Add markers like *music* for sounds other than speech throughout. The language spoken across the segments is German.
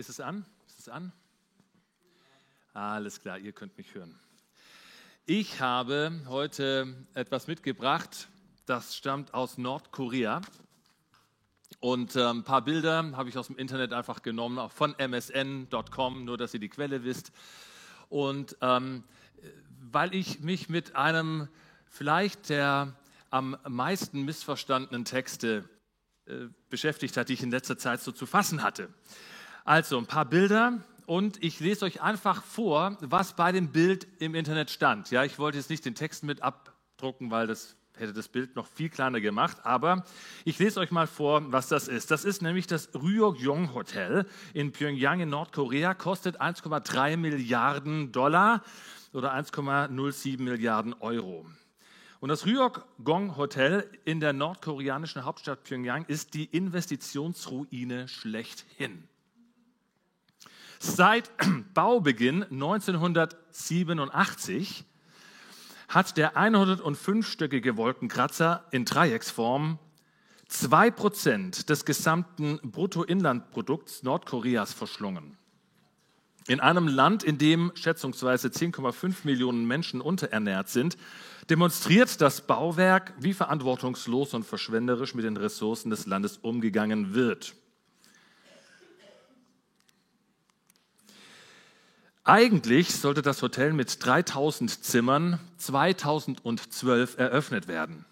Ist es an? Ist es an? Alles klar, ihr könnt mich hören. Ich habe heute etwas mitgebracht, das stammt aus Nordkorea. Und äh, ein paar Bilder habe ich aus dem Internet einfach genommen, auch von msn.com, nur dass ihr die Quelle wisst. Und ähm, weil ich mich mit einem vielleicht der am meisten missverstandenen Texte äh, beschäftigt hat, die ich in letzter Zeit so zu fassen hatte. Also ein paar Bilder und ich lese euch einfach vor, was bei dem Bild im Internet stand. Ja, ich wollte jetzt nicht den Text mit abdrucken, weil das hätte das Bild noch viel kleiner gemacht, aber ich lese euch mal vor, was das ist. Das ist nämlich das Ryok-Yong Hotel in Pyongyang in Nordkorea, kostet 1,3 Milliarden Dollar oder 1,07 Milliarden Euro. Und das Ryok-Gong Hotel in der nordkoreanischen Hauptstadt Pyongyang ist die Investitionsruine schlechthin. Seit *clears throat* Baubeginn 1987 hat der 105-stöckige Wolkenkratzer in Dreiecksform 2% des gesamten Bruttoinlandprodukts Nordkoreas verschlungen. In einem Land, in dem schätzungsweise 10,5 Millionen Menschen unterernährt sind, demonstriert das Bauwerk, wie verantwortungslos und verschwenderisch mit den Ressourcen des Landes umgegangen wird. Eigentlich sollte das Hotel mit 3000 Zimmern 2012 eröffnet werden.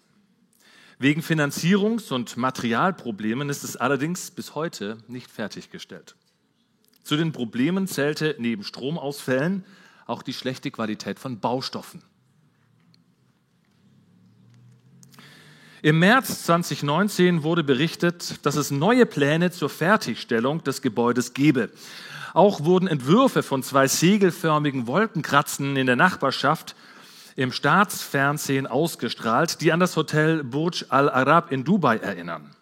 Wegen Finanzierungs- und Materialproblemen ist es allerdings bis heute nicht fertiggestellt. Zu den Problemen zählte neben Stromausfällen auch die schlechte Qualität von Baustoffen. Im März 2019 wurde berichtet, dass es neue Pläne zur Fertigstellung des Gebäudes gebe. Auch wurden Entwürfe von zwei segelförmigen Wolkenkratzen in der Nachbarschaft im Staatsfernsehen ausgestrahlt, die an das Hotel Burj Al Arab in Dubai erinnern.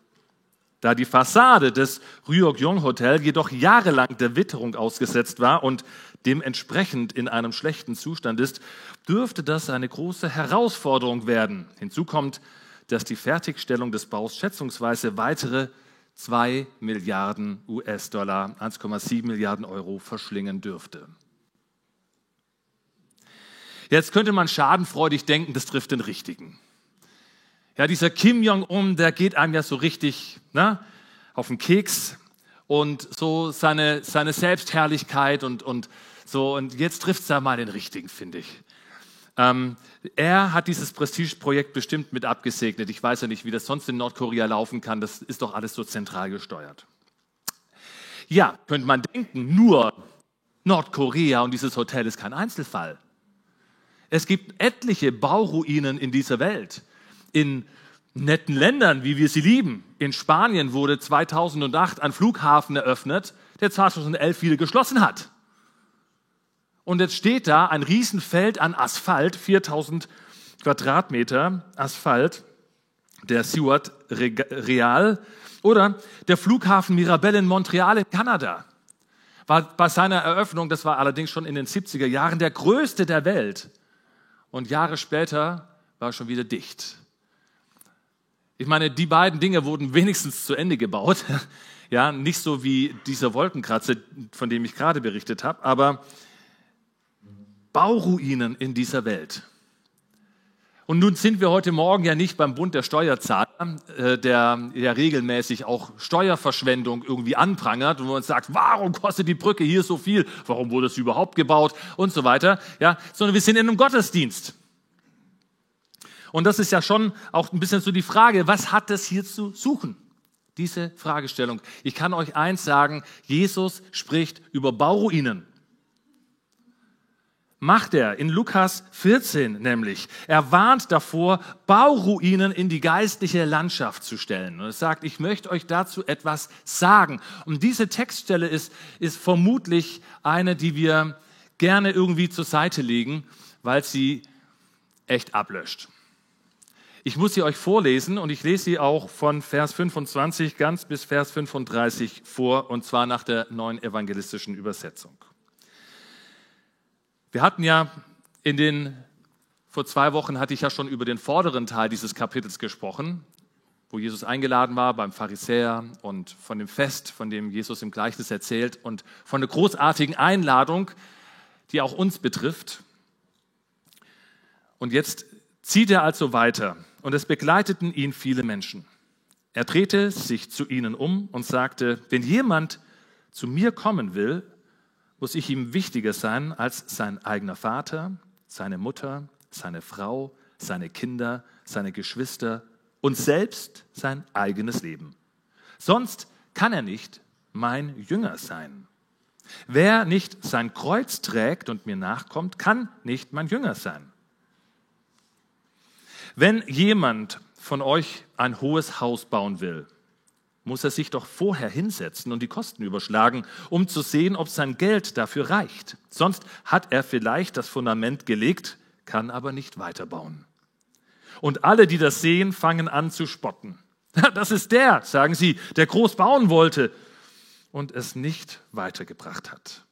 Da die Fassade des Ryok-Yong Hotel jedoch jahrelang der Witterung ausgesetzt war und dementsprechend in einem schlechten Zustand ist, dürfte das eine große Herausforderung werden. Hinzu kommt, dass die Fertigstellung des Baus schätzungsweise weitere 2 Milliarden US-Dollar, 1,7 Milliarden Euro verschlingen dürfte. Jetzt könnte man schadenfreudig denken, das trifft den Richtigen. Ja, dieser Kim Jong-un, der geht einem ja so richtig ne, auf den Keks und so seine, seine Selbstherrlichkeit und, und so. Und jetzt trifft es ja mal den Richtigen, finde ich. Ähm, er hat dieses Prestigeprojekt bestimmt mit abgesegnet. Ich weiß ja nicht, wie das sonst in Nordkorea laufen kann. Das ist doch alles so zentral gesteuert. Ja, könnte man denken, nur Nordkorea und dieses Hotel ist kein Einzelfall. Es gibt etliche Bauruinen in dieser Welt. In netten Ländern, wie wir sie lieben. In Spanien wurde 2008 ein Flughafen eröffnet, der 2011 wieder geschlossen hat. Und jetzt steht da ein Riesenfeld an Asphalt, 4000 Quadratmeter Asphalt, der Seward Real oder der Flughafen Mirabel in Montreal in Kanada. War bei seiner Eröffnung, das war allerdings schon in den 70er Jahren, der größte der Welt. Und Jahre später war schon wieder dicht. Ich meine, die beiden Dinge wurden wenigstens zu Ende gebaut. *laughs* Ja, nicht so wie dieser Wolkenkratzer, von dem ich gerade berichtet habe, aber Bauruinen in dieser Welt. Und nun sind wir heute Morgen ja nicht beim Bund der Steuerzahler, äh, der ja regelmäßig auch Steuerverschwendung irgendwie anprangert und wo man sagt, warum kostet die Brücke hier so viel? Warum wurde es überhaupt gebaut? Und so weiter. Ja, sondern wir sind in einem Gottesdienst. Und das ist ja schon auch ein bisschen so die Frage, was hat das hier zu suchen? Diese Fragestellung. Ich kann euch eins sagen, Jesus spricht über Bauruinen macht er in Lukas 14 nämlich. Er warnt davor, Bauruinen in die geistliche Landschaft zu stellen. Und er sagt, ich möchte euch dazu etwas sagen. Und diese Textstelle ist, ist vermutlich eine, die wir gerne irgendwie zur Seite legen, weil sie echt ablöscht. Ich muss sie euch vorlesen und ich lese sie auch von Vers 25 ganz bis Vers 35 vor, und zwar nach der neuen evangelistischen Übersetzung. Wir hatten ja in den, vor zwei Wochen hatte ich ja schon über den vorderen Teil dieses Kapitels gesprochen, wo Jesus eingeladen war beim Pharisäer und von dem Fest, von dem Jesus im Gleichnis erzählt und von der großartigen Einladung, die auch uns betrifft. Und jetzt zieht er also weiter und es begleiteten ihn viele Menschen. Er drehte sich zu ihnen um und sagte, wenn jemand zu mir kommen will, muss ich ihm wichtiger sein als sein eigener Vater, seine Mutter, seine Frau, seine Kinder, seine Geschwister und selbst sein eigenes Leben. Sonst kann er nicht mein Jünger sein. Wer nicht sein Kreuz trägt und mir nachkommt, kann nicht mein Jünger sein. Wenn jemand von euch ein hohes Haus bauen will, muss er sich doch vorher hinsetzen und die Kosten überschlagen, um zu sehen, ob sein Geld dafür reicht. Sonst hat er vielleicht das Fundament gelegt, kann aber nicht weiterbauen. Und alle, die das sehen, fangen an zu spotten. *laughs* Das ist der, sagen sie, der groß bauen wollte und es nicht weitergebracht hat.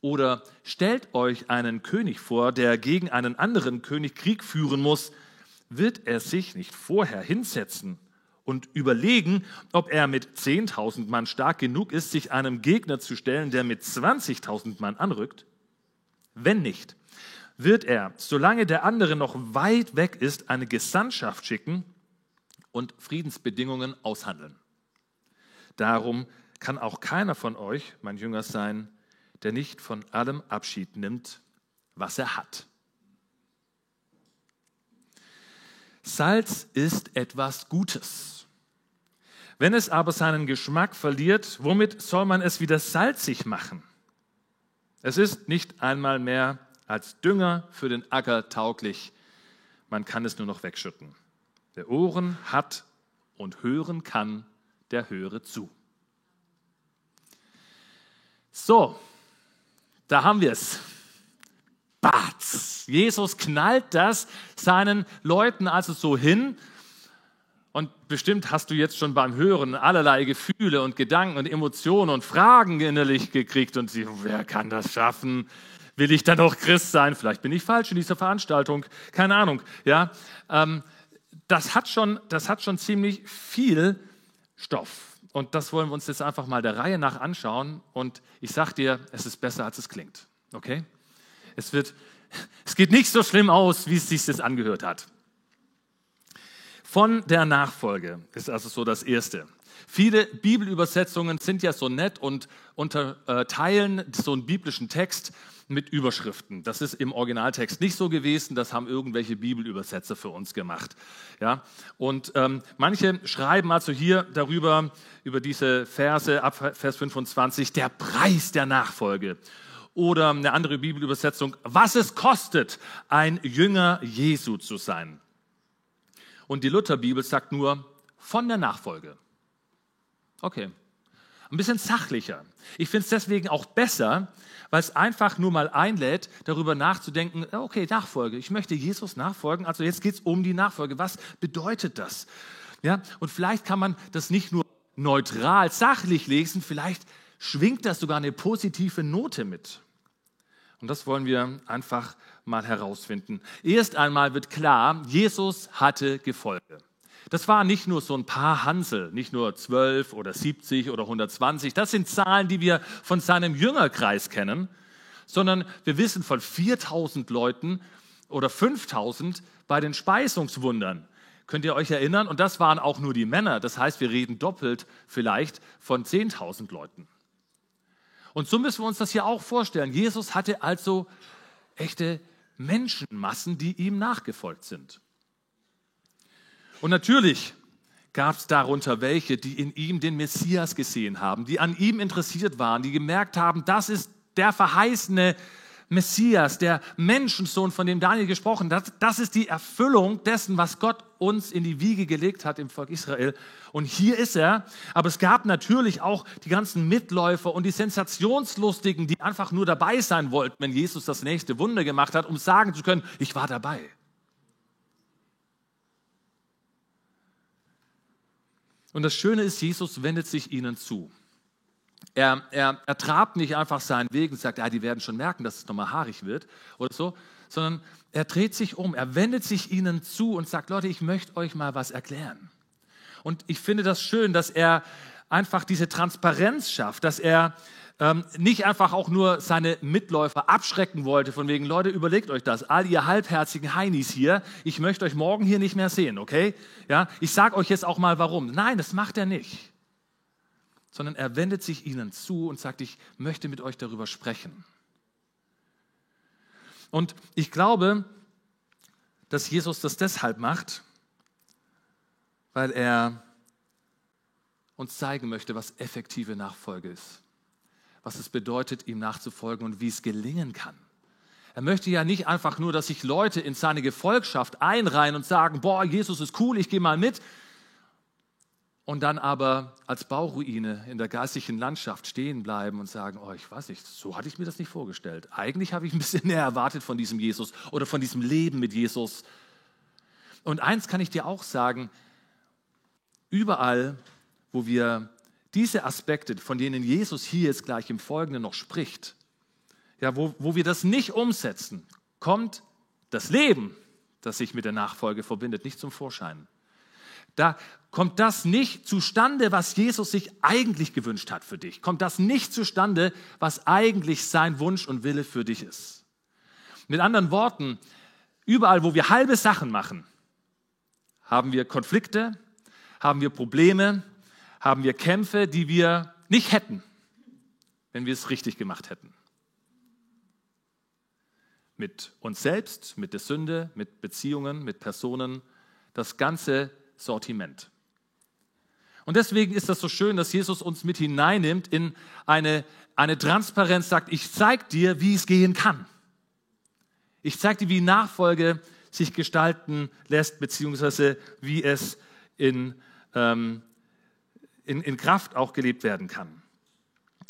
Oder stellt euch einen König vor, der gegen einen anderen König Krieg führen muss. Wird er sich nicht vorher hinsetzen und überlegen, ob er mit 10.000 Mann stark genug ist, sich einem Gegner zu stellen, der mit 20.000 Mann anrückt? Wenn nicht, wird er, solange der andere noch weit weg ist, eine Gesandtschaft schicken und Friedensbedingungen aushandeln. Darum kann auch keiner von euch mein Jünger sein, der nicht von allem Abschied nimmt, was er hat. Salz ist etwas Gutes. Wenn es aber seinen Geschmack verliert, womit soll man es wieder salzig machen? Es ist nicht einmal mehr als Dünger für den Acker tauglich. Man kann es nur noch wegschütten. Der Ohren hat und hören kann, der höre zu. So, da haben wir es. Batz. Jesus knallt das seinen Leuten also so hin. Und bestimmt hast du jetzt schon beim Hören allerlei Gefühle und Gedanken und Emotionen und Fragen innerlich gekriegt und sie, wer kann das schaffen? Will ich dann auch Christ sein? Vielleicht bin ich falsch in dieser Veranstaltung. Keine Ahnung. Ja, ähm, das hat schon, das hat schon ziemlich viel Stoff. Und das wollen wir uns jetzt einfach mal der Reihe nach anschauen. Und ich sage dir, es ist besser, als es klingt. Okay? Es, wird, *laughs* es geht nicht so schlimm aus, wie es sich das angehört hat. Von der Nachfolge ist also so das Erste. Viele Bibelübersetzungen sind ja so nett und unterteilen so einen biblischen Text mit Überschriften. Das ist im Originaltext nicht so gewesen, das haben irgendwelche Bibelübersetzer für uns gemacht. Ja? Und ähm, manche schreiben also hier darüber, über diese Verse, ab Vers 25, der Preis der Nachfolge. Oder eine andere Bibelübersetzung, was es kostet, ein Jünger Jesu zu sein. Und die Lutherbibel sagt nur, von der Nachfolge. Okay, ein bisschen sachlicher. Ich finde es deswegen auch besser, weil es einfach nur mal einlädt, darüber nachzudenken, okay, Nachfolge, ich möchte Jesus nachfolgen, also jetzt geht es um die Nachfolge. Was bedeutet das? Ja, und vielleicht kann man das nicht nur neutral, sachlich lesen, vielleicht schwingt das sogar eine positive Note mit. Und das wollen wir einfach mal herausfinden. Erst einmal wird klar, Jesus hatte Gefolge. Das waren nicht nur so ein paar Hansel, nicht nur 12 oder 70 oder 120. Das sind Zahlen, die wir von seinem Jüngerkreis kennen, sondern wir wissen von 4000 Leuten oder 5000 bei den Speisungswundern. Könnt ihr euch erinnern? Und das waren auch nur die Männer. Das heißt, wir reden doppelt vielleicht von 10.000 Leuten. Und so müssen wir uns das hier auch vorstellen. Jesus hatte also echte Menschenmassen, die ihm nachgefolgt sind. Und natürlich gab es darunter welche, die in ihm den Messias gesehen haben, die an ihm interessiert waren, die gemerkt haben, das ist der verheißene Messias, der Menschensohn, von dem Daniel gesprochen hat. Das ist die Erfüllung dessen, was Gott uns in die Wiege gelegt hat im Volk Israel. Und hier ist er. Aber es gab natürlich auch die ganzen Mitläufer und die Sensationslustigen, die einfach nur dabei sein wollten, wenn Jesus das nächste Wunder gemacht hat, um sagen zu können, ich war dabei. Und das Schöne ist, Jesus wendet sich ihnen zu. Er, er, er trabt nicht einfach seinen Weg und sagt, ja, die werden schon merken, dass es nochmal haarig wird oder so, sondern er dreht sich um, er wendet sich ihnen zu und sagt, Leute, ich möchte euch mal was erklären. Und ich finde das schön, dass er einfach diese Transparenz schafft, dass er ähm, nicht einfach auch nur seine Mitläufer abschrecken wollte, von wegen, Leute, überlegt euch das, all ihr halbherzigen Heinis hier, ich möchte euch morgen hier nicht mehr sehen, okay? Ja, ich sage euch jetzt auch mal warum. Nein, das macht er nicht. Sondern er wendet sich ihnen zu und sagt, ich möchte mit euch darüber sprechen. Und ich glaube, dass Jesus das deshalb macht, weil er uns zeigen möchte, was effektive Nachfolge ist was es bedeutet, ihm nachzufolgen und wie es gelingen kann. Er möchte ja nicht einfach nur, dass sich Leute in seine Gefolgschaft einreihen und sagen, boah, Jesus ist cool, ich gehe mal mit. Und dann aber als Bauruine in der geistlichen Landschaft stehen bleiben und sagen, oh, ich weiß nicht, so hatte ich mir das nicht vorgestellt. Eigentlich habe ich ein bisschen *laughs* mehr erwartet von diesem Jesus oder von diesem Leben mit Jesus. Und eins kann ich dir auch sagen, überall, wo wir diese Aspekte, von denen Jesus hier jetzt gleich im Folgenden noch spricht, ja, wo, wo wir das nicht umsetzen, kommt das Leben, das sich mit der Nachfolge verbindet, nicht zum Vorschein. Da kommt das nicht zustande, was Jesus sich eigentlich gewünscht hat für dich. Kommt das nicht zustande, was eigentlich sein Wunsch und Wille für dich ist. Mit anderen Worten, überall, wo wir halbe Sachen machen, haben wir Konflikte, haben wir Probleme, haben wir Kämpfe, die wir nicht hätten, wenn wir es richtig gemacht hätten. Mit uns selbst, mit der Sünde, mit Beziehungen, mit Personen, das ganze Sortiment. Und deswegen ist das so schön, dass Jesus uns mit hineinnimmt in eine, eine Transparenz, sagt, ich zeige dir, wie es gehen kann. Ich zeige dir, wie Nachfolge sich gestalten lässt, beziehungsweise wie es in ähm, in, in Kraft auch gelebt werden kann.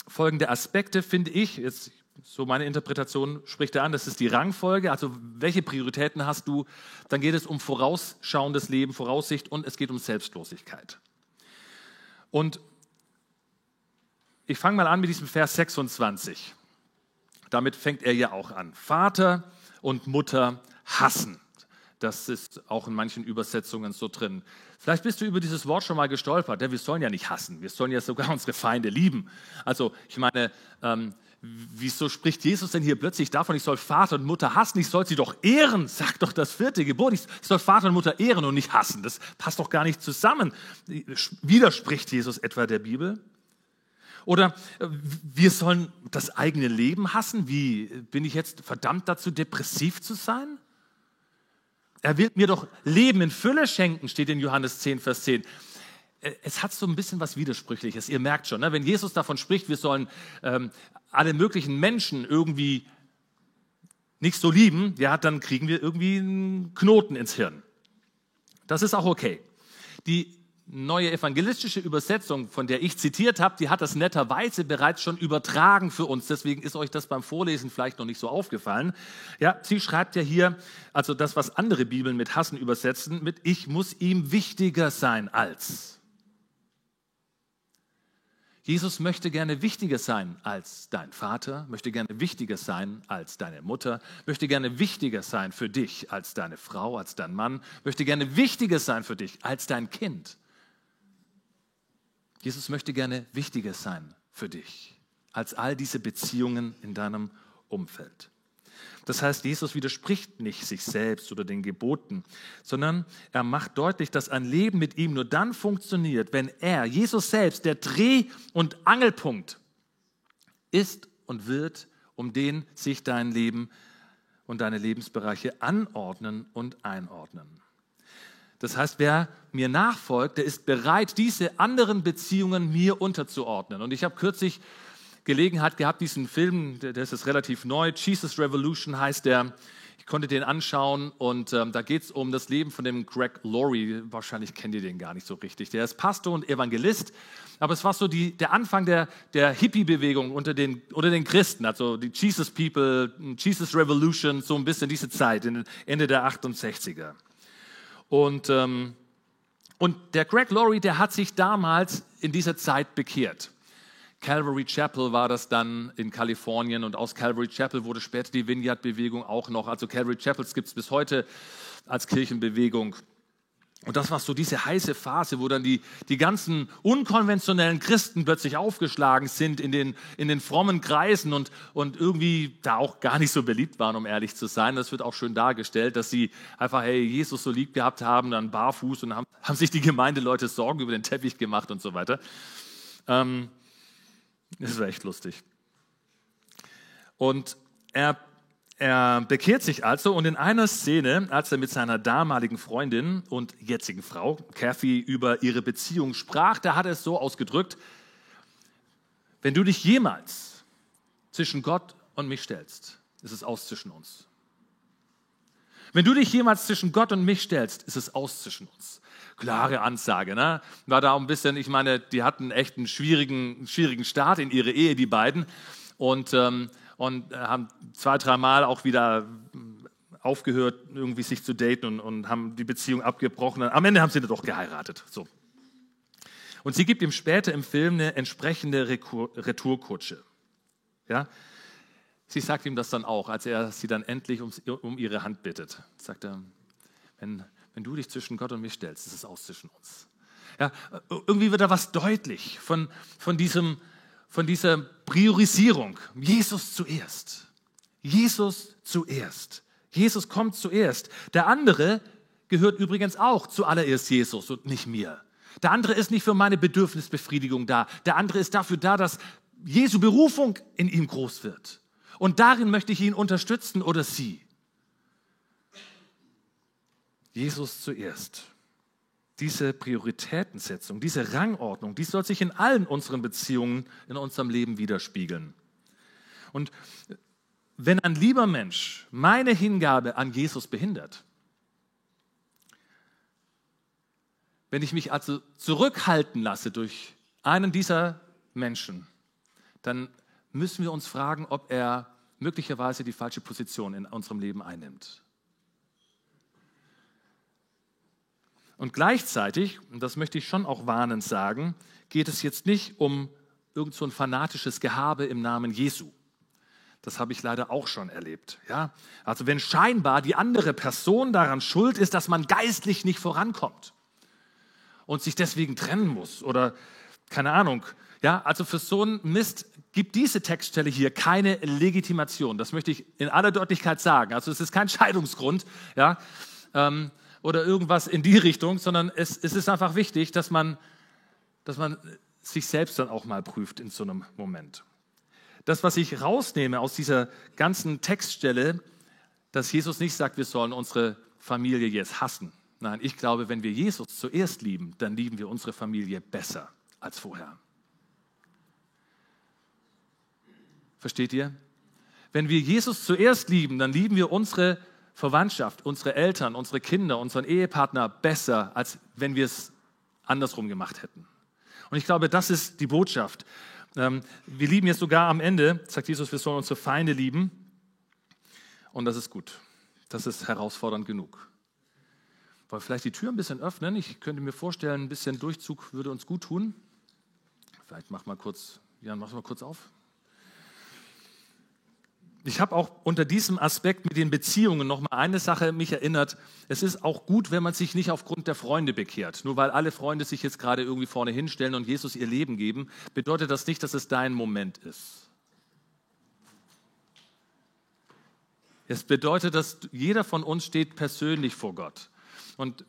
Folgende Aspekte finde ich, jetzt so meine Interpretation spricht er an, das ist die Rangfolge, also welche Prioritäten hast du? Dann geht es um vorausschauendes Leben, Voraussicht und es geht um Selbstlosigkeit. Und ich fange mal an mit diesem Vers 26. Damit fängt er ja auch an. Vater und Mutter hassen. Das ist auch in manchen Übersetzungen so drin. Vielleicht bist du über dieses Wort schon mal gestolpert. Ja, wir sollen ja nicht hassen, wir sollen ja sogar *laughs* unsere Feinde lieben. Also ich meine, ähm, wieso spricht Jesus denn hier plötzlich davon, ich soll Vater und Mutter hassen? Ich soll sie doch ehren, sagt doch das vierte Gebot. Ich soll Vater und Mutter ehren und nicht hassen. Das passt doch gar nicht zusammen. Widerspricht Jesus etwa der Bibel? Oder äh, wir sollen das eigene Leben hassen? Wie bin ich jetzt verdammt dazu, depressiv zu sein? Er will mir doch Leben in Fülle schenken, steht in Johannes 10, Vers 10. Äh, es hat so ein bisschen was Widersprüchliches. Ihr merkt schon, ne? wenn Jesus davon spricht, wir sollen ähm, alle möglichen Menschen irgendwie nicht so lieben, ja, dann kriegen wir irgendwie einen Knoten ins Hirn. Das ist auch okay. Die neue evangelistische Übersetzung, von der ich zitiert habe, die hat das netterweise bereits schon übertragen für uns. Deswegen ist euch das beim Vorlesen vielleicht noch nicht so aufgefallen. Ja, sie schreibt ja hier, also das, was andere Bibeln mit Hassen übersetzen, mit Ich muss ihm wichtiger sein als. Jesus möchte gerne wichtiger sein als dein Vater, möchte gerne wichtiger sein als deine Mutter, möchte gerne wichtiger sein für dich als deine Frau, als dein Mann, möchte gerne wichtiger sein für dich als dein Kind. Jesus möchte gerne wichtiger sein für dich als all diese Beziehungen in deinem Umfeld. Das heißt, Jesus widerspricht nicht sich selbst oder den Geboten, sondern er macht deutlich, dass ein Leben mit ihm nur dann funktioniert, wenn er, Jesus selbst, der Dreh- und Angelpunkt ist und wird, um den sich dein Leben und deine Lebensbereiche anordnen und einordnen. Das heißt, wer mir nachfolgt, der ist bereit, diese anderen Beziehungen mir unterzuordnen. Und ich habe kürzlich Gelegenheit gehabt, diesen Film, der, ist relativ neu, Jesus Revolution heißt der. Ich konnte den anschauen und ähm, da geht es um das Leben von dem Greg Laurie. Wahrscheinlich kennt ihr den gar nicht so richtig. Der ist Pastor und Evangelist, aber es war so die, der Anfang der, der Hippie-Bewegung unter den, unter den Christen, also die Jesus People, Jesus Revolution, so ein bisschen diese Zeit, Ende der 68er. Und, ähm, und der Greg Laurie, der hat sich damals in dieser Zeit bekehrt. Calvary Chapel war das dann in Kalifornien und aus Calvary Chapel wurde später die Vineyard-Bewegung auch noch. Also Calvary Chapels gibt es bis heute als Kirchenbewegung. Und das war so diese heiße Phase, wo dann die, die ganzen unkonventionellen Christen plötzlich aufgeschlagen sind in den, in den frommen Kreisen und, und irgendwie da auch gar nicht so beliebt waren, um ehrlich zu sein. Das wird auch schön dargestellt, dass sie einfach, hey, Jesus so lieb gehabt haben, dann barfuß und haben, haben sich die Gemeindeleute Sorgen über den Teppich gemacht und so weiter. Ähm, das war echt lustig. Und er er bekehrt sich also und in einer Szene, als er mit seiner damaligen Freundin und jetzigen Frau, Kathy, über ihre Beziehung sprach, da hat er es so ausgedrückt, wenn du dich jemals zwischen Gott und mich stellst, ist es aus zwischen uns. Wenn du dich jemals zwischen Gott und mich stellst, ist es aus zwischen uns. Klare Ansage, ne? War da ein bisschen, ich meine, die hatten echt einen schwierigen, schwierigen Start in ihre Ehe, die beiden. Und ähm, und äh, haben zwei, dreimal auch wieder aufgehört, irgendwie sich zu daten und, und haben die Beziehung abgebrochen. Am Ende haben sie dann doch geheiratet. So. Und sie gibt ihm später im Film eine entsprechende Retourkutsche. Ja? Sie sagt ihm das dann auch, als er sie dann endlich um, um ihre Hand bittet. Sagt er, wenn, wenn du dich zwischen Gott und mich stellst, ist es aus zwischen uns. Ja, irgendwie wird da was deutlich von, von diesem, von dieser Priorisierung. Jesus zuerst. Jesus zuerst. Jesus kommt zuerst. Der andere gehört übrigens auch zuallererst Jesus und nicht mir. Der andere ist nicht für meine Bedürfnisbefriedigung da. Der andere ist dafür da, dass Jesu Berufung in ihm groß wird. Und darin möchte ich ihn unterstützen oder sie. Jesus zuerst diese Prioritätensetzung, diese Rangordnung, die soll sich in allen unseren Beziehungen in unserem Leben widerspiegeln. Und wenn ein lieber Mensch meine Hingabe an Jesus behindert, wenn ich mich also zurückhalten lasse durch einen dieser Menschen, dann müssen wir uns fragen, ob er möglicherweise die falsche Position in unserem Leben einnimmt. Und gleichzeitig, und das möchte ich schon auch warnend sagen, geht es jetzt nicht um irgend so ein fanatisches Gehabe im Namen Jesu. Das habe ich leider auch schon erlebt. Ja? Also wenn scheinbar die andere Person daran schuld ist, dass man geistlich nicht vorankommt und sich deswegen trennen muss oder keine Ahnung. Ja, also für so einen Mist gibt diese Textstelle hier keine Legitimation. Das möchte ich in aller Deutlichkeit sagen. Also es ist kein Scheidungsgrund. Ja, ähm, oder irgendwas in die Richtung, sondern es, es ist einfach wichtig, dass man, dass man sich selbst dann auch mal prüft in so einem Moment. Das, was ich rausnehme aus dieser ganzen Textstelle, dass Jesus nicht sagt, wir sollen unsere Familie jetzt hassen. Nein, ich glaube, wenn wir Jesus zuerst lieben, dann lieben wir unsere Familie besser als vorher. Versteht ihr? Wenn wir Jesus zuerst lieben, dann lieben wir unsere Familie Verwandtschaft, unsere Eltern, unsere Kinder, unseren Ehepartner besser, als wenn wir es andersrum gemacht hätten. Und ich glaube, das ist die Botschaft. Ähm, wir lieben jetzt sogar am Ende, sagt Jesus, wir sollen unsere Feinde lieben. Und das ist gut. Das ist herausfordernd genug. Wollen wir vielleicht die Tür ein bisschen öffnen? Ich könnte mir vorstellen, ein bisschen Durchzug würde uns gut tun. Vielleicht mach mal kurz, Jan, mach mal kurz auf ich habe auch unter diesem Aspekt mit den Beziehungen noch mal eine Sache mich erinnert. Es ist auch gut, wenn man sich nicht aufgrund der Freunde bekehrt. Nur weil alle Freunde sich jetzt gerade irgendwie vorne hinstellen und Jesus ihr Leben geben, bedeutet das nicht, dass es dein Moment ist. Es bedeutet, dass jeder von uns steht persönlich vor Gott. Und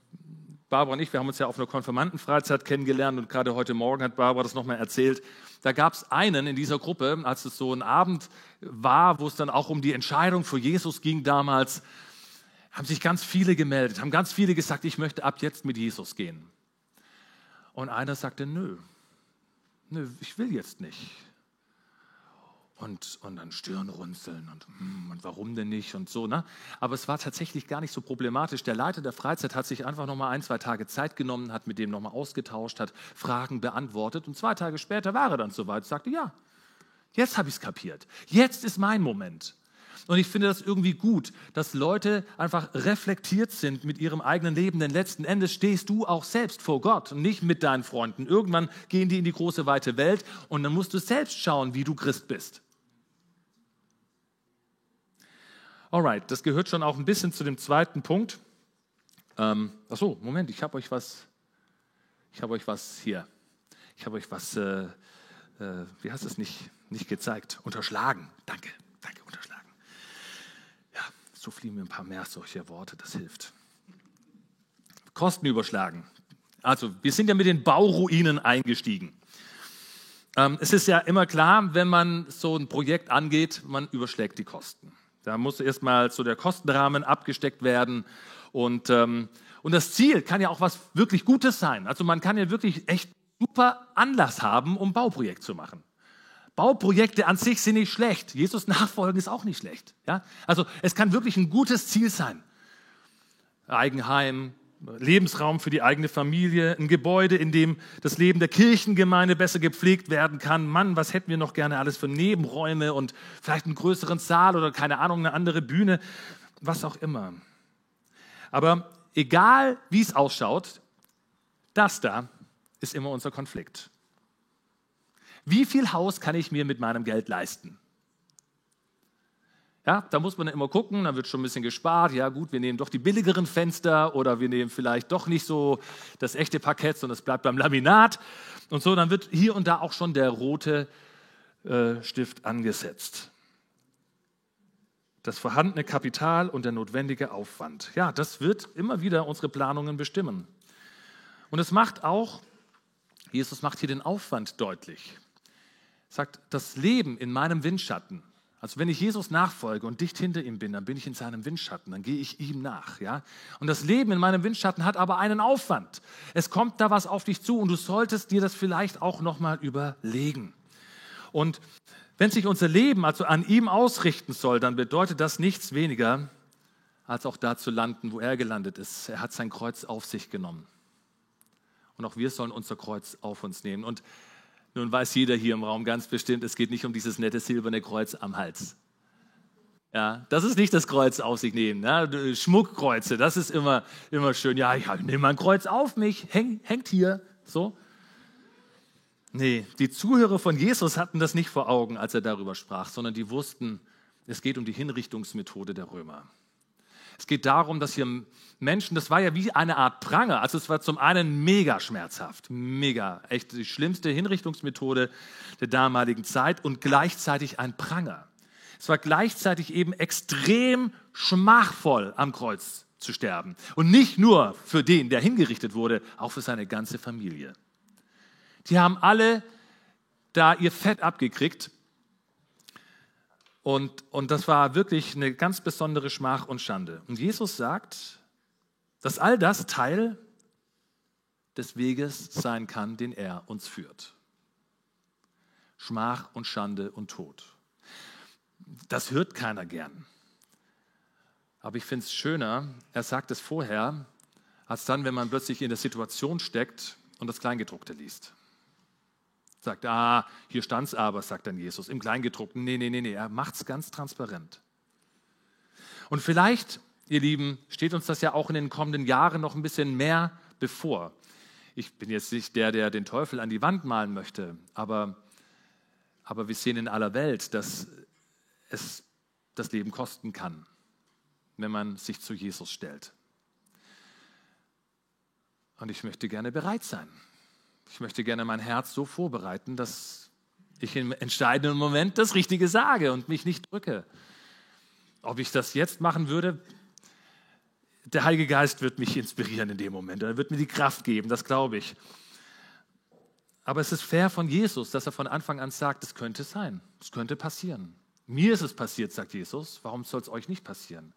Barbara und ich, wir haben uns ja auf einer Konfirmandenfreizeit kennengelernt und gerade heute Morgen hat Barbara das nochmal erzählt. Da gab es einen in dieser Gruppe, als es so ein Abend war, wo es dann auch um die Entscheidung für Jesus ging damals, haben sich ganz viele gemeldet, haben ganz viele gesagt, ich möchte ab jetzt mit Jesus gehen. Und einer sagte, nö, nö, ich will jetzt nicht und, und dann Stirnrunzeln und, hm, und warum denn nicht und so. Ne? Aber es war tatsächlich gar nicht so problematisch. Der Leiter der Freizeit hat sich einfach nochmal ein, zwei Tage Zeit genommen, hat mit dem nochmal ausgetauscht, hat Fragen beantwortet und zwei Tage später war er dann soweit, sagte, ja, jetzt habe ich es kapiert. Jetzt ist mein Moment. Und ich finde das irgendwie gut, dass Leute einfach reflektiert sind mit ihrem eigenen Leben, denn letzten Endes stehst du auch selbst vor Gott und nicht mit deinen Freunden. Irgendwann gehen die in die große weite Welt und dann musst du selbst schauen, wie du Christ bist. Alright, das gehört schon auch ein bisschen zu dem zweiten Punkt. Ähm, achso, Moment, ich habe euch was, ich habe euch was hier. Ich habe euch was, äh, äh, wie heißt es nicht, nicht gezeigt, unterschlagen. Danke, danke, unterschlagen. Ja, so fliegen mir ein paar mehr solche Worte, das hilft. Kosten überschlagen. Also, wir sind ja mit den Bauruinen eingestiegen. Ähm, es ist ja immer klar, wenn man so ein Projekt angeht, man überschlägt die Kosten. Da muss erstmal so der Kostenrahmen abgesteckt werden. Und, ähm, und das Ziel kann ja auch was wirklich Gutes sein. Also man kann ja wirklich echt super Anlass haben, um Bauprojekt zu machen. Bauprojekte an sich sind nicht schlecht. Jesus nachfolgen ist auch nicht schlecht. Ja? Also es kann wirklich ein gutes Ziel sein. Eigenheim, Lebensraum für die eigene Familie, ein Gebäude, in dem das Leben der Kirchengemeinde besser gepflegt werden kann. Mann, was hätten wir noch gerne alles für Nebenräume und vielleicht einen größeren Saal oder keine Ahnung, eine andere Bühne, was auch immer. Aber egal, wie es ausschaut, das da ist immer unser Konflikt. Wie viel Haus kann ich mir mit meinem Geld leisten? Ja, da muss man immer gucken, da wird schon ein bisschen gespart. Ja, gut, wir nehmen doch die billigeren Fenster oder wir nehmen vielleicht doch nicht so das echte Parkett, sondern es bleibt beim Laminat. Und so, dann wird hier und da auch schon der rote äh, Stift angesetzt. Das vorhandene Kapital und der notwendige Aufwand. Ja, das wird immer wieder unsere Planungen bestimmen. Und es macht auch, Jesus macht hier den Aufwand deutlich. Sagt, das Leben in meinem Windschatten, also wenn ich Jesus nachfolge und dicht hinter ihm bin, dann bin ich in seinem Windschatten, dann gehe ich ihm nach. Ja? Und das Leben in meinem Windschatten hat aber einen Aufwand. Es kommt da was auf dich zu und du solltest dir das vielleicht auch nochmal überlegen. Und wenn sich unser Leben also an ihm ausrichten soll, dann bedeutet das nichts weniger, als auch da zu landen, wo er gelandet ist. Er hat sein Kreuz auf sich genommen. Und auch wir sollen unser Kreuz auf uns nehmen. Und nun weiß jeder hier im Raum ganz bestimmt, es geht nicht um dieses nette silberne Kreuz am Hals. Ja, das ist nicht das Kreuz auf sich nehmen. Ja, Schmuckkreuze, das ist immer, immer schön. Ja, ich nehme mein Kreuz auf mich, häng, hängt hier. So. Nee, die Zuhörer von Jesus hatten das nicht vor Augen, als er darüber sprach, sondern die wussten, es geht um die Hinrichtungsmethode der Römer. Es geht darum, dass hier Menschen, das war ja wie eine Art Pranger. Also es war zum einen mega schmerzhaft, mega, echt die schlimmste Hinrichtungsmethode der damaligen Zeit und gleichzeitig ein Pranger. Es war gleichzeitig eben extrem schmachvoll am Kreuz zu sterben. Und nicht nur für den, der hingerichtet wurde, auch für seine ganze Familie. Die haben alle da ihr Fett abgekriegt und, und das war wirklich eine ganz besondere Schmach und Schande. Und Jesus sagt, dass all das Teil des Weges sein kann, den er uns führt. Schmach und Schande und Tod. Das hört keiner gern. Aber ich finde es schöner, er sagt es vorher, als dann, wenn man plötzlich in der Situation steckt und das Kleingedruckte liest. Sagt, ah, hier stand es aber, sagt dann Jesus, im Kleingedruckten. Nee, nee, nee, nee, er macht es ganz transparent. Und vielleicht, ihr Lieben, steht uns das ja auch in den kommenden Jahren noch ein bisschen mehr bevor. Ich bin jetzt nicht der, der den Teufel an die Wand malen möchte, aber, aber wir sehen in aller Welt, dass es das Leben kosten kann, wenn man sich zu Jesus stellt. Und ich möchte gerne bereit sein. Ich möchte gerne mein Herz so vorbereiten, dass ich im entscheidenden Moment das Richtige sage und mich nicht drücke. Ob ich das jetzt machen würde, der Heilige Geist wird mich inspirieren in dem Moment. Er wird mir die Kraft geben, das glaube ich. Aber es ist fair von Jesus, dass er von Anfang an sagt, es könnte sein, es könnte passieren. Mir ist es passiert, sagt Jesus. Warum soll es euch nicht passieren?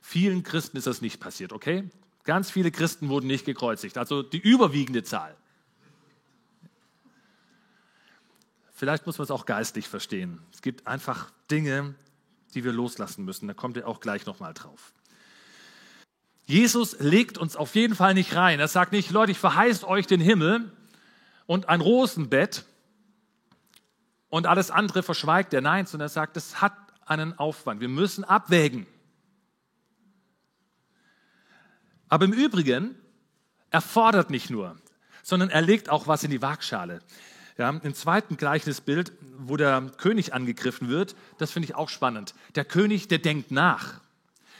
Vielen Christen ist das nicht passiert, okay? Ganz viele Christen wurden nicht gekreuzigt, also die überwiegende Zahl. Vielleicht muss man es auch geistlich verstehen. Es gibt einfach Dinge, die wir loslassen müssen. Da kommt ihr auch gleich nochmal drauf. Jesus legt uns auf jeden Fall nicht rein. Er sagt nicht, Leute, ich verheiße euch den Himmel und ein Rosenbett und alles andere verschweigt er. Nein, sondern er sagt, es hat einen Aufwand. Wir müssen abwägen. Aber im Übrigen, er fordert nicht nur, sondern er legt auch was in die Waagschale. Ja, Im zweiten Gleichnisbild, wo der König angegriffen wird, das finde ich auch spannend. Der König, der denkt nach.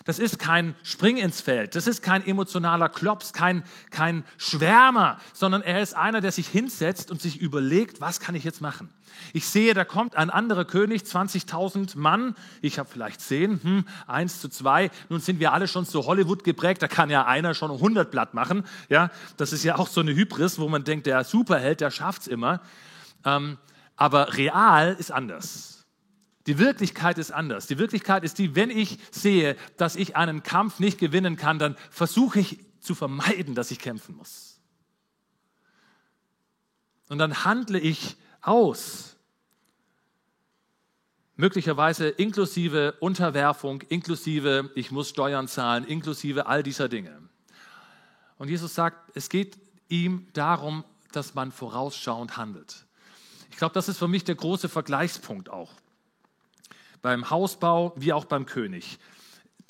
Das ist kein Spring ins Feld, das ist kein emotionaler Klops, kein, kein Schwärmer, sondern er ist einer, der sich hinsetzt und sich überlegt, was kann ich jetzt machen? Ich sehe, da kommt ein anderer König, 20.000 Mann, ich habe vielleicht 10, hm, 1 zu 2, nun sind wir alle schon so Hollywood geprägt, da kann ja einer schon 100 Blatt machen, ja, das ist ja auch so eine Hybris, wo man denkt, der Superheld, der schafft's immer, ähm, aber real ist anders. Die Wirklichkeit ist anders. Die Wirklichkeit ist die, wenn ich sehe, dass ich einen Kampf nicht gewinnen kann, dann versuche ich zu vermeiden, dass ich kämpfen muss. Und dann handle ich aus. Möglicherweise inklusive Unterwerfung, inklusive ich muss Steuern zahlen, inklusive all dieser Dinge. Und Jesus sagt, es geht ihm darum, dass man vorausschauend handelt. Ich glaube, das ist für mich der große Vergleichspunkt auch beim Hausbau wie auch beim König.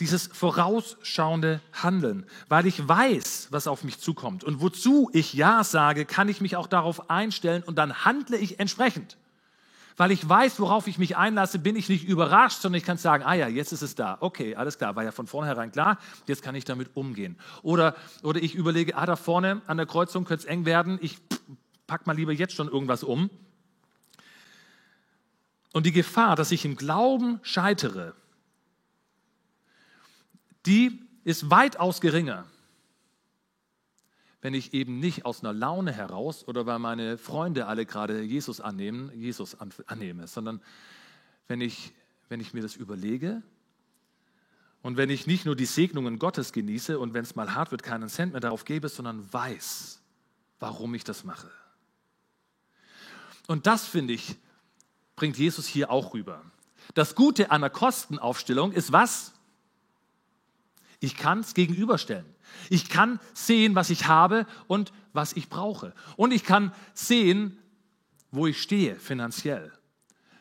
Dieses vorausschauende Handeln, weil ich weiß, was auf mich zukommt und wozu ich Ja sage, kann ich mich auch darauf einstellen und dann handle ich entsprechend. Weil ich weiß, worauf ich mich einlasse, bin ich nicht überrascht, sondern ich kann sagen, ah ja, jetzt ist es da. Okay, alles klar, war ja von vornherein klar, jetzt kann ich damit umgehen. Oder, oder ich überlege, ah, da vorne an der Kreuzung könnte es eng werden, ich pack mal lieber jetzt schon irgendwas um und die Gefahr, dass ich im Glauben scheitere, die ist weitaus geringer, wenn ich eben nicht aus einer Laune heraus oder weil meine Freunde alle gerade Jesus annehmen, Jesus annehme, sondern wenn ich, wenn ich mir das überlege und wenn ich nicht nur die Segnungen Gottes genieße und wenn es mal hart wird, keinen Cent mehr darauf gebe, sondern weiß, warum ich das mache. Und das finde ich bringt Jesus hier auch rüber. Das Gute an der Kostenaufstellung ist was? Ich kann es gegenüberstellen. Ich kann sehen, was ich habe und was ich brauche. Und ich kann sehen, wo ich stehe finanziell.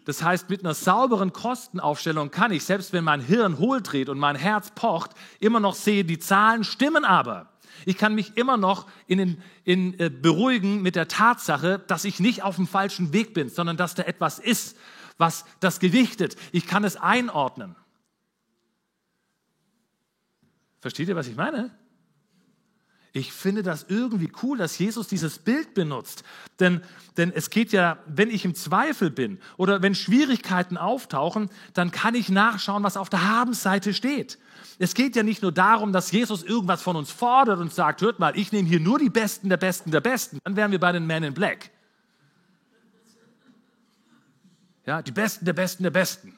Das heißt, mit einer sauberen Kostenaufstellung kann ich, selbst wenn mein Hirn hohl dreht und mein Herz pocht, immer noch sehen, die Zahlen stimmen aber. Ich kann mich immer noch in, in, äh, beruhigen mit der Tatsache, dass ich nicht auf dem falschen Weg bin, sondern dass da etwas ist, was das gewichtet. Ich kann es einordnen. Versteht ihr, was ich meine? Ich finde das irgendwie cool, dass Jesus dieses Bild benutzt. Denn, denn es geht ja, wenn ich im Zweifel bin oder wenn Schwierigkeiten auftauchen, dann kann ich nachschauen, was auf der Habensseite steht. Es geht ja nicht nur darum, dass Jesus irgendwas von uns fordert und sagt, hört mal, ich nehme hier nur die Besten der Besten der Besten. Dann wären wir bei den Men in Black. Ja, die Besten der Besten der Besten.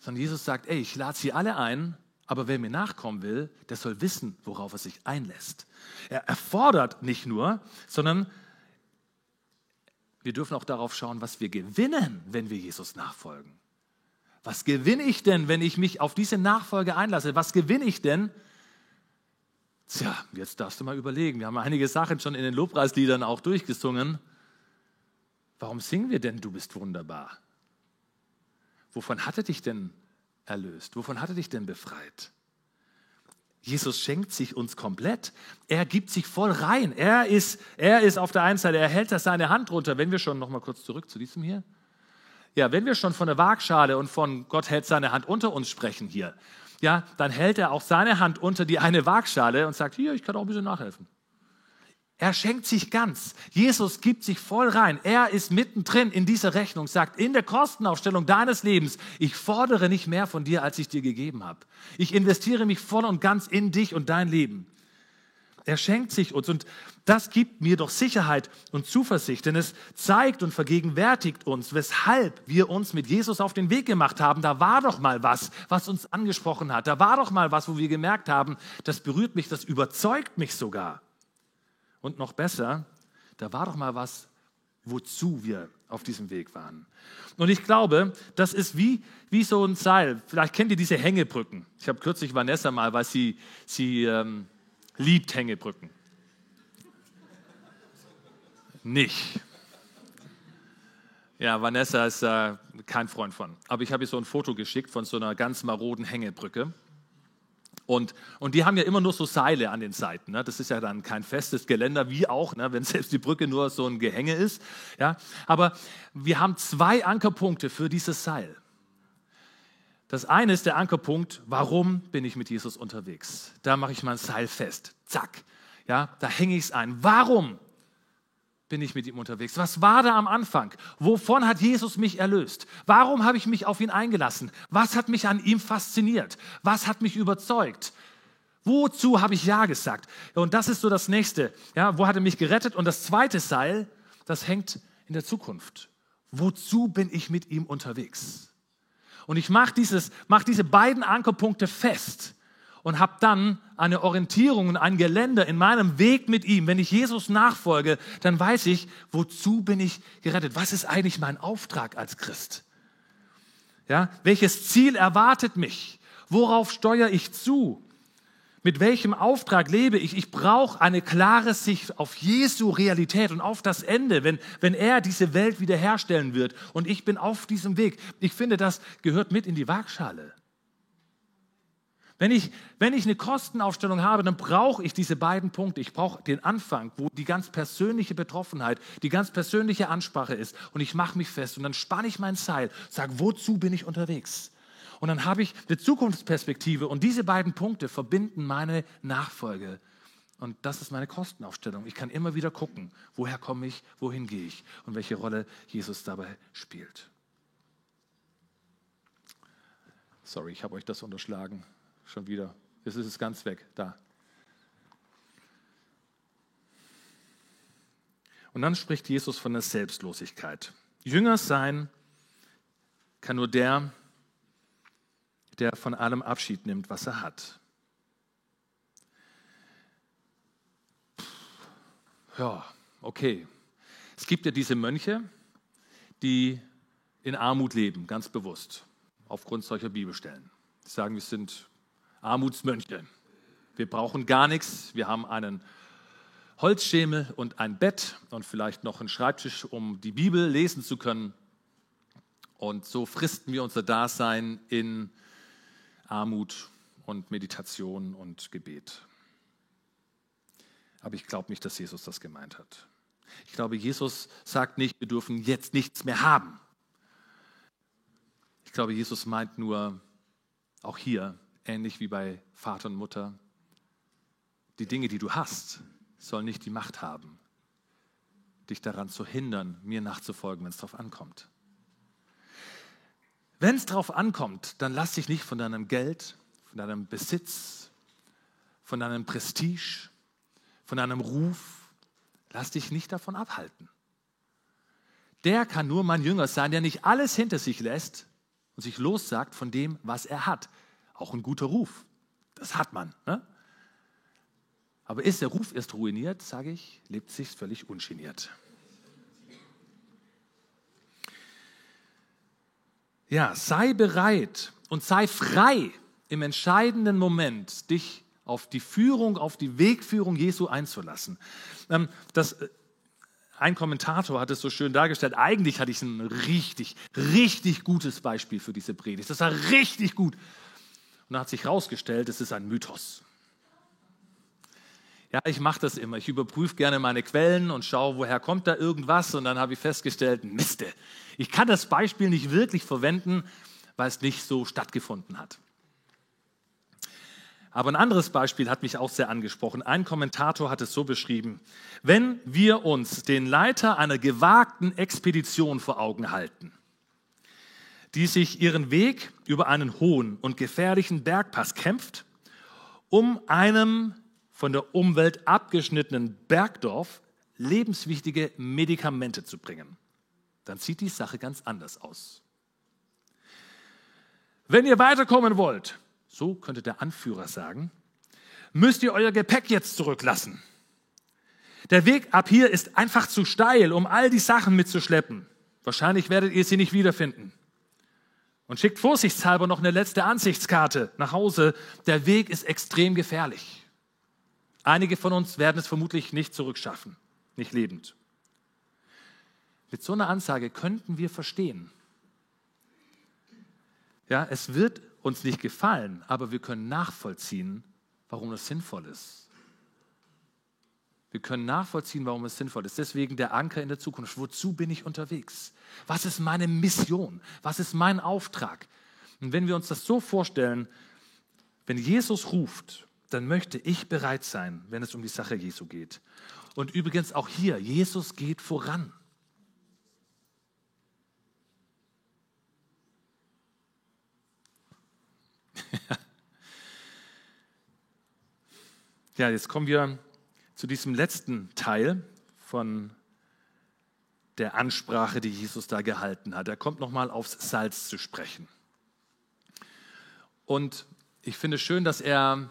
Sondern Jesus sagt, ey, ich lade sie alle ein, aber wer mir nachkommen will, der soll wissen, worauf er sich einlässt. Er erfordert nicht nur, sondern wir dürfen auch darauf schauen, was wir gewinnen, wenn wir Jesus nachfolgen. Was gewinne ich denn, wenn ich mich auf diese Nachfolge einlasse? Was gewinne ich denn? Tja, jetzt darfst du mal überlegen. Wir haben einige Sachen schon in den Lobpreisliedern auch durchgesungen. Warum singen wir denn, du bist wunderbar? Wovon hatte dich denn erlöst? Wovon hat er dich denn befreit? Jesus schenkt sich uns komplett. Er gibt sich voll rein. Er ist, er ist auf der einen Seite, er hält das seine Hand runter. Wenn wir schon noch mal kurz zurück zu diesem hier. Ja, wenn wir schon von der Waagschale und von Gott hält seine Hand unter uns sprechen hier, ja, dann hält er auch seine Hand unter die eine Waagschale und sagt, hier, ich kann auch ein bisschen nachhelfen. Er schenkt sich ganz. Jesus gibt sich voll rein. Er ist mittendrin in dieser Rechnung, sagt in der Kostenaufstellung deines Lebens, ich fordere nicht mehr von dir, als ich dir gegeben habe. Ich investiere mich voll und ganz in dich und dein Leben. Er schenkt sich uns und das gibt mir doch Sicherheit und Zuversicht, denn es zeigt und vergegenwärtigt uns, weshalb wir uns mit Jesus auf den Weg gemacht haben. Da war doch mal was, was uns angesprochen hat. Da war doch mal was, wo wir gemerkt haben, das berührt mich, das überzeugt mich sogar. Und noch besser, da war doch mal was, wozu wir auf diesem Weg waren. Und ich glaube, das ist wie, wie so ein Seil. Vielleicht kennt ihr diese Hängebrücken. Ich habe kürzlich Vanessa mal, weil sie, sie ähm, liebt Hängebrücken. Nicht. Ja, Vanessa ist äh, kein Freund von. Aber ich habe ihr so ein Foto geschickt von so einer ganz maroden Hängebrücke. Und, und die haben ja immer nur so Seile an den Seiten. Ne? Das ist ja dann kein festes Geländer, wie auch, ne? wenn selbst die Brücke nur so ein Gehänge ist. Ja? Aber wir haben zwei Ankerpunkte für dieses Seil. Das eine ist der Ankerpunkt, warum bin ich mit Jesus unterwegs? Da mache ich mein Seil fest. Zack. Ja, da hänge ich es ein. Warum bin ich mit ihm unterwegs? Was war da am Anfang? Wovon hat Jesus mich erlöst? Warum habe ich mich auf ihn eingelassen? Was hat mich an ihm fasziniert? Was hat mich überzeugt? Wozu habe ich Ja gesagt? Und das ist so das nächste. Ja, wo hat er mich gerettet? Und das zweite Seil, das hängt in der Zukunft. Wozu bin ich mit ihm unterwegs? Und ich mache, mache diese beiden Ankerpunkte fest und habe dann eine Orientierung und ein Geländer in meinem Weg mit ihm. Wenn ich Jesus nachfolge, dann weiß ich, wozu bin ich gerettet? Was ist eigentlich mein Auftrag als Christ? Ja, welches Ziel erwartet mich? Worauf steuere ich zu? Mit welchem Auftrag lebe ich? Ich brauche eine klare Sicht auf Jesu Realität und auf das Ende, wenn, wenn er diese Welt wiederherstellen wird. Und ich bin auf diesem Weg. Ich finde, das gehört mit in die Waagschale. Wenn ich, wenn ich eine Kostenaufstellung habe, dann brauche ich diese beiden Punkte. Ich brauche den Anfang, wo die ganz persönliche Betroffenheit, die ganz persönliche Ansprache ist. Und ich mache mich fest und dann spanne ich mein Seil, sage, wozu bin ich unterwegs? Und dann habe ich eine Zukunftsperspektive und diese beiden Punkte verbinden meine Nachfolge. Und das ist meine Kostenaufstellung. Ich kann immer wieder gucken, woher komme ich, wohin gehe ich und welche Rolle Jesus dabei spielt. Sorry, ich habe euch das unterschlagen. Schon wieder. Jetzt ist es ganz weg. Da. Und dann spricht Jesus von der Selbstlosigkeit. Jünger sein kann nur der, der von allem Abschied nimmt, was er hat. Ja, okay. Es gibt ja diese Mönche, die in Armut leben, ganz bewusst, aufgrund solcher Bibelstellen. Die sagen, wir sind Armutsmönche. Wir brauchen gar nichts. Wir haben einen Holzschemel und ein Bett und vielleicht noch einen Schreibtisch, um die Bibel lesen zu können. Und so fristen wir unser Dasein in Armut und Meditation und Gebet. Aber ich glaube nicht, dass Jesus das gemeint hat. Ich glaube, Jesus sagt nicht, wir dürfen jetzt nichts mehr haben. Ich glaube, Jesus meint nur, auch hier, ähnlich wie bei Vater und Mutter, die Dinge, die du hast, sollen nicht die Macht haben, dich daran zu hindern, mir nachzufolgen, wenn es darauf ankommt. Wenn es darauf ankommt, dann lass dich nicht von deinem Geld, von deinem Besitz, von deinem Prestige, von deinem Ruf, lass dich nicht davon abhalten. Der kann nur mein Jünger sein, der nicht alles hinter sich lässt und sich lossagt von dem, was er hat auch ein guter Ruf. Das hat man. Ne? Aber ist der Ruf erst ruiniert, sage ich, lebt sich völlig ungeniert. Ja, sei bereit und sei frei im entscheidenden Moment, dich auf die Führung, auf die Wegführung Jesu einzulassen. Ähm, das, äh, ein Kommentator hat es so schön dargestellt. Eigentlich hatte ich ein richtig, richtig gutes Beispiel für diese Predigt. Das war richtig gut. Und dann hat sich herausgestellt, es ist ein Mythos. Ja, ich mache das immer. Ich überprüfe gerne meine Quellen und schaue, woher kommt da irgendwas. Und dann habe ich festgestellt, Miste, ich kann das Beispiel nicht wirklich verwenden, weil es nicht so stattgefunden hat. Aber ein anderes Beispiel hat mich auch sehr angesprochen. Ein Kommentator hat es so beschrieben, wenn wir uns den Leiter einer gewagten Expedition vor Augen halten, die sich ihren Weg über einen hohen und gefährlichen Bergpass kämpft, um einem von der Umwelt abgeschnittenen Bergdorf lebenswichtige Medikamente zu bringen. Dann sieht die Sache ganz anders aus. Wenn ihr weiterkommen wollt, so könnte der Anführer sagen, müsst ihr euer Gepäck jetzt zurücklassen. Der Weg ab hier ist einfach zu steil, um all die Sachen mitzuschleppen. Wahrscheinlich werdet ihr sie nicht wiederfinden und schickt vorsichtshalber noch eine letzte Ansichtskarte nach Hause. Der Weg ist extrem gefährlich. Einige von uns werden es vermutlich nicht zurückschaffen, nicht lebend. Mit so einer Ansage könnten wir verstehen. Ja, es wird uns nicht gefallen, aber wir können nachvollziehen, warum es sinnvoll ist. Wir können nachvollziehen, warum es sinnvoll ist. Deswegen der Anker in der Zukunft. Wozu bin ich unterwegs? Was ist meine Mission? Was ist mein Auftrag? Und wenn wir uns das so vorstellen, wenn Jesus ruft, dann möchte ich bereit sein, wenn es um die Sache Jesu geht. Und übrigens auch hier, Jesus geht voran. *laughs* ja, jetzt kommen wir zu diesem letzten Teil von der Ansprache, die Jesus da gehalten hat. Er kommt nochmal aufs Salz zu sprechen. Und ich finde schön, dass er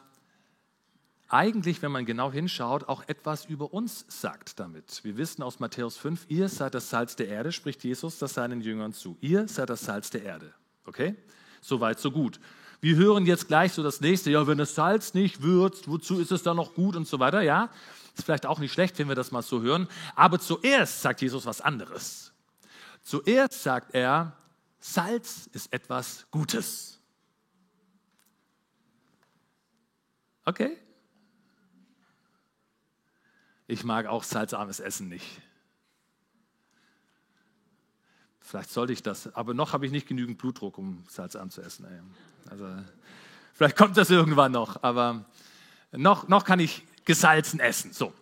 eigentlich, wenn man genau hinschaut, auch etwas über uns sagt damit. Wir wissen aus Matthäus 5, ihr seid das Salz der Erde, spricht Jesus das seinen Jüngern zu. Ihr seid das Salz der Erde. Okay? Soweit, so gut. Wir hören jetzt gleich so das nächste, ja, wenn das Salz nicht würzt, wozu ist es dann noch gut und so weiter, ja? Ist vielleicht auch nicht schlecht, wenn wir das mal so hören. Aber zuerst sagt Jesus was anderes. Zuerst sagt er, Salz ist etwas Gutes. Okay? Ich mag auch salzarmes Essen nicht. Vielleicht sollte ich das, aber noch habe ich nicht genügend Blutdruck, um salzarm zu essen. Also, vielleicht kommt das irgendwann noch, aber noch, noch kann ich gesalzen essen. So.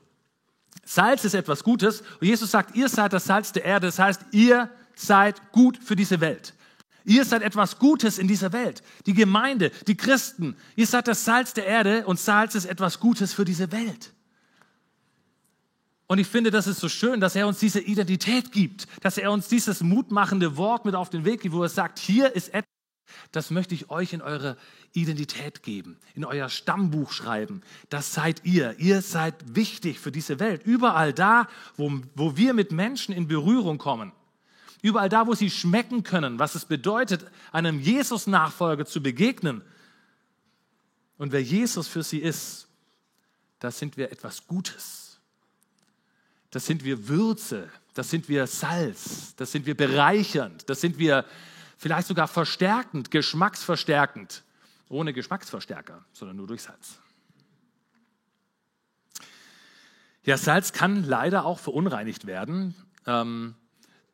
Salz ist etwas Gutes und Jesus sagt, ihr seid das Salz der Erde, das heißt, ihr seid gut für diese Welt. Ihr seid etwas Gutes in dieser Welt. Die Gemeinde, die Christen, ihr seid das Salz der Erde und Salz ist etwas Gutes für diese Welt. Und ich finde, das ist so schön, dass er uns diese Identität gibt, dass er uns dieses mutmachende Wort mit auf den Weg gibt, wo er sagt, hier ist etwas, das möchte ich euch in eure Identität geben, in euer Stammbuch schreiben. Das seid ihr. Ihr seid wichtig für diese Welt. Überall da, wo, wo wir mit Menschen in Berührung kommen. Überall da, wo sie schmecken können, was es bedeutet, einem Jesus-Nachfolger zu begegnen. Und wer Jesus für sie ist, da sind wir etwas Gutes. Das sind wir Würze, das sind wir Salz, das sind wir bereichernd, das sind wir vielleicht sogar verstärkend, geschmacksverstärkend, ohne Geschmacksverstärker, sondern nur durch Salz. Ja, Salz kann leider auch verunreinigt werden, ähm,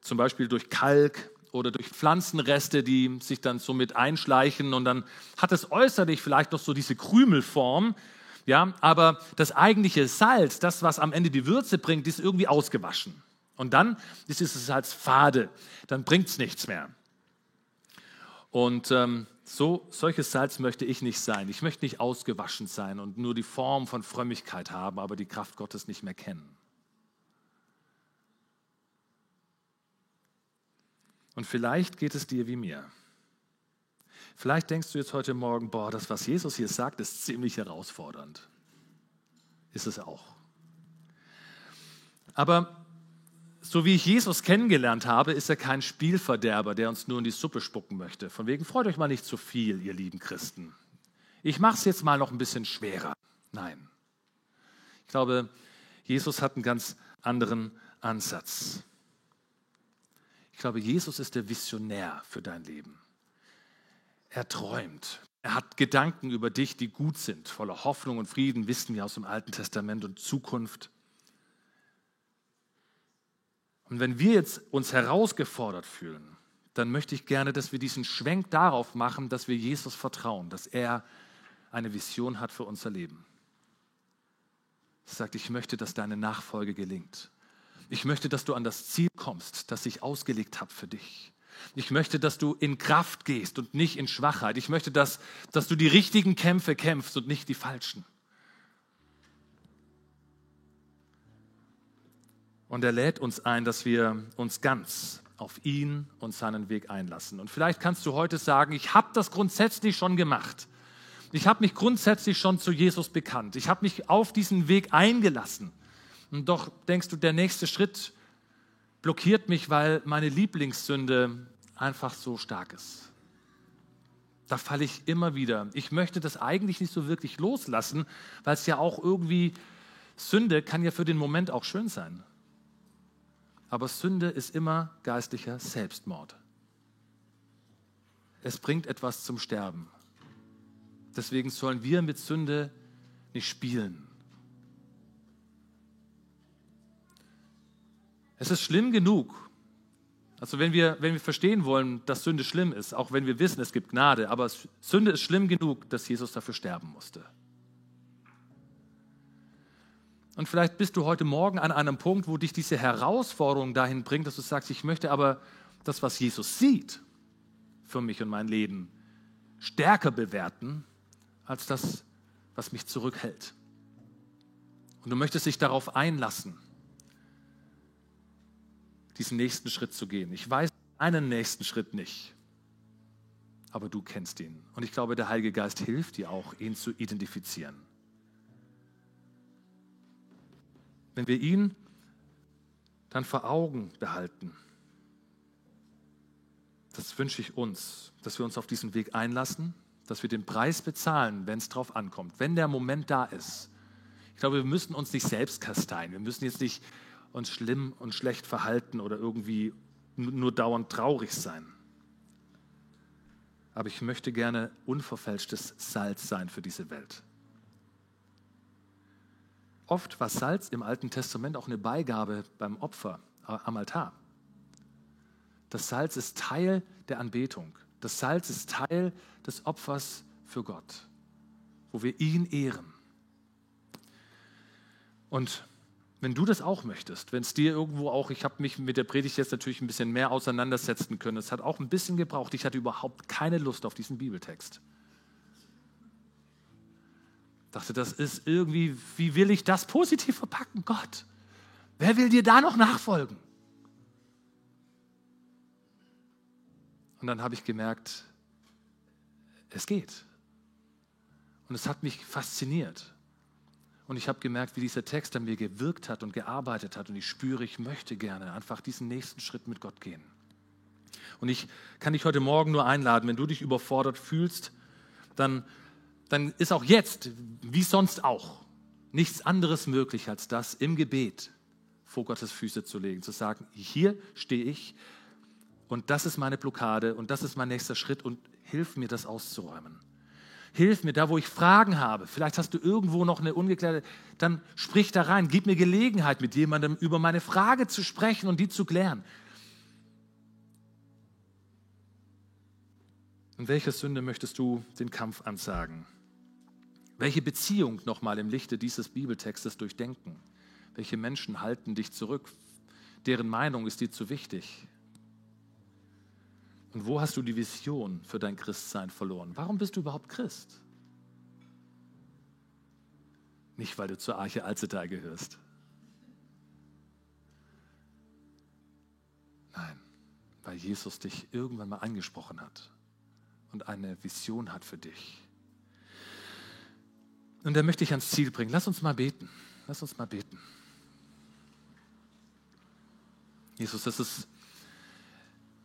zum Beispiel durch Kalk oder durch Pflanzenreste, die sich dann so mit einschleichen und dann hat es äußerlich vielleicht noch so diese Krümelform, ja, aber das eigentliche Salz, das, was am Ende die Würze bringt, ist irgendwie ausgewaschen. Und dann ist es Salz fade, dann bringt es nichts mehr. Und ähm, so, solches Salz möchte ich nicht sein. Ich möchte nicht ausgewaschen sein und nur die Form von Frömmigkeit haben, aber die Kraft Gottes nicht mehr kennen. Und vielleicht geht es dir wie mir. Vielleicht denkst du jetzt heute Morgen, boah, das, was Jesus hier sagt, ist ziemlich herausfordernd. Ist es auch. Aber so wie ich Jesus kennengelernt habe, ist er kein Spielverderber, der uns nur in die Suppe spucken möchte. Von wegen, freut euch mal nicht zu viel, ihr lieben Christen. Ich mache es jetzt mal noch ein bisschen schwerer. Nein. Ich glaube, Jesus hat einen ganz anderen Ansatz. Ich glaube, Jesus ist der Visionär für dein Leben. Er träumt. Er hat Gedanken über dich, die gut sind, voller Hoffnung und Frieden, wissen wir aus dem Alten Testament und Zukunft. Und wenn wir jetzt uns herausgefordert fühlen, dann möchte ich gerne, dass wir diesen Schwenk darauf machen, dass wir Jesus vertrauen, dass er eine Vision hat für unser Leben. Er sagt, ich möchte, dass deine Nachfolge gelingt. Ich möchte, dass du an das Ziel kommst, das ich ausgelegt habe für dich. Ich möchte, dass du in Kraft gehst und nicht in Schwachheit. Ich möchte, dass, dass du die richtigen Kämpfe kämpfst und nicht die falschen. Und er lädt uns ein, dass wir uns ganz auf ihn und seinen Weg einlassen. Und vielleicht kannst du heute sagen, ich habe das grundsätzlich schon gemacht. Ich habe mich grundsätzlich schon zu Jesus bekannt. Ich habe mich auf diesen Weg eingelassen. Und doch denkst du, der nächste Schritt blockiert mich, weil meine Lieblingssünde einfach so stark ist. Da falle ich immer wieder. Ich möchte das eigentlich nicht so wirklich loslassen, weil es ja auch irgendwie, Sünde kann ja für den Moment auch schön sein. Aber Sünde ist immer geistlicher Selbstmord. Es bringt etwas zum Sterben. Deswegen sollen wir mit Sünde nicht spielen. Es ist schlimm genug. Also wenn wir, wenn wir verstehen wollen, dass Sünde schlimm ist, auch wenn wir wissen, es gibt Gnade, aber Sünde ist schlimm genug, dass Jesus dafür sterben musste. Und vielleicht bist du heute Morgen an einem Punkt, wo dich diese Herausforderung dahin bringt, dass du sagst, ich möchte aber das, was Jesus sieht für mich und mein Leben, stärker bewerten als das, was mich zurückhält. Und du möchtest dich darauf einlassen diesen nächsten Schritt zu gehen. Ich weiß einen nächsten Schritt nicht, aber du kennst ihn. Und ich glaube, der Heilige Geist hilft dir auch, ihn zu identifizieren. Wenn wir ihn dann vor Augen behalten, das wünsche ich uns, dass wir uns auf diesen Weg einlassen, dass wir den Preis bezahlen, wenn es drauf ankommt, wenn der Moment da ist. Ich glaube, wir müssen uns nicht selbst kasteien. Wir müssen jetzt nicht uns schlimm und schlecht verhalten oder irgendwie nur dauernd traurig sein. Aber ich möchte gerne unverfälschtes Salz sein für diese Welt. Oft war Salz im Alten Testament auch eine Beigabe beim Opfer äh, am Altar. Das Salz ist Teil der Anbetung. Das Salz ist Teil des Opfers für Gott, wo wir ihn ehren. Und wenn du das auch möchtest, wenn es dir irgendwo auch, ich habe mich mit der Predigt jetzt natürlich ein bisschen mehr auseinandersetzen können, es hat auch ein bisschen gebraucht, ich hatte überhaupt keine Lust auf diesen Bibeltext. Dachte, das ist irgendwie, wie will ich das positiv verpacken? Gott, wer will dir da noch nachfolgen? Und dann habe ich gemerkt, es geht. Und es hat mich fasziniert. Und ich habe gemerkt, wie dieser Text an mir gewirkt hat und gearbeitet hat. Und ich spüre, ich möchte gerne einfach diesen nächsten Schritt mit Gott gehen. Und ich kann dich heute Morgen nur einladen, wenn du dich überfordert fühlst, dann, dann ist auch jetzt, wie sonst auch, nichts anderes möglich als das im Gebet vor Gottes Füße zu legen, zu sagen, hier stehe ich und das ist meine Blockade und das ist mein nächster Schritt und hilf mir, das auszuräumen. Hilf mir da, wo ich Fragen habe. Vielleicht hast du irgendwo noch eine ungeklärte, dann sprich da rein. Gib mir Gelegenheit, mit jemandem über meine Frage zu sprechen und die zu klären. Und welcher Sünde möchtest du den Kampf ansagen? Welche Beziehung nochmal im Lichte dieses Bibeltextes durchdenken? Welche Menschen halten dich zurück? Deren Meinung ist dir zu wichtig? Und wo hast du die Vision für dein Christsein verloren? Warum bist du überhaupt Christ? Nicht, weil du zur Arche Alzetal gehörst. Nein, weil Jesus dich irgendwann mal angesprochen hat und eine Vision hat für dich. Und er möchte dich ans Ziel bringen. Lass uns mal beten. Lass uns mal beten. Jesus, das ist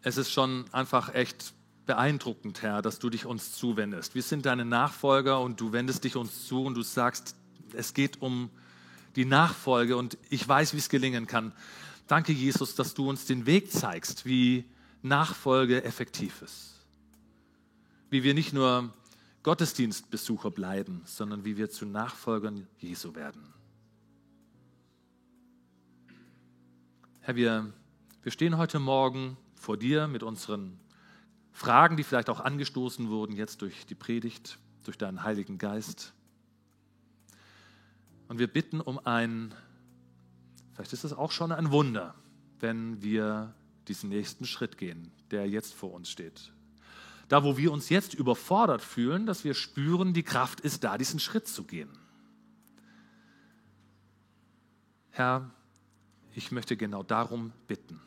es ist schon einfach echt beeindruckend, Herr, dass du dich uns zuwendest. Wir sind deine Nachfolger und du wendest dich uns zu und du sagst, es geht um die Nachfolge und ich weiß, wie es gelingen kann. Danke, Jesus, dass du uns den Weg zeigst, wie Nachfolge effektiv ist. Wie wir nicht nur Gottesdienstbesucher bleiben, sondern wie wir zu Nachfolgern Jesu werden. Herr, wir, wir stehen heute Morgen vor dir mit unseren Fragen, die vielleicht auch angestoßen wurden jetzt durch die Predigt, durch deinen Heiligen Geist. Und wir bitten um ein, vielleicht ist es auch schon ein Wunder, wenn wir diesen nächsten Schritt gehen, der jetzt vor uns steht. Da, wo wir uns jetzt überfordert fühlen, dass wir spüren, die Kraft ist da, diesen Schritt zu gehen. Herr, ich möchte genau darum bitten.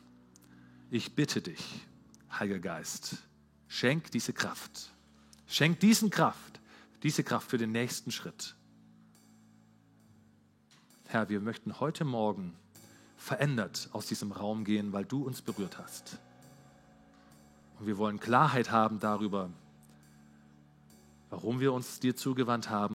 Ich bitte dich, Heiliger Geist, schenk diese Kraft. Schenk diesen Kraft, diese Kraft für den nächsten Schritt. Herr, wir möchten heute Morgen verändert aus diesem Raum gehen, weil du uns berührt hast. Und wir wollen Klarheit haben darüber, warum wir uns dir zugewandt haben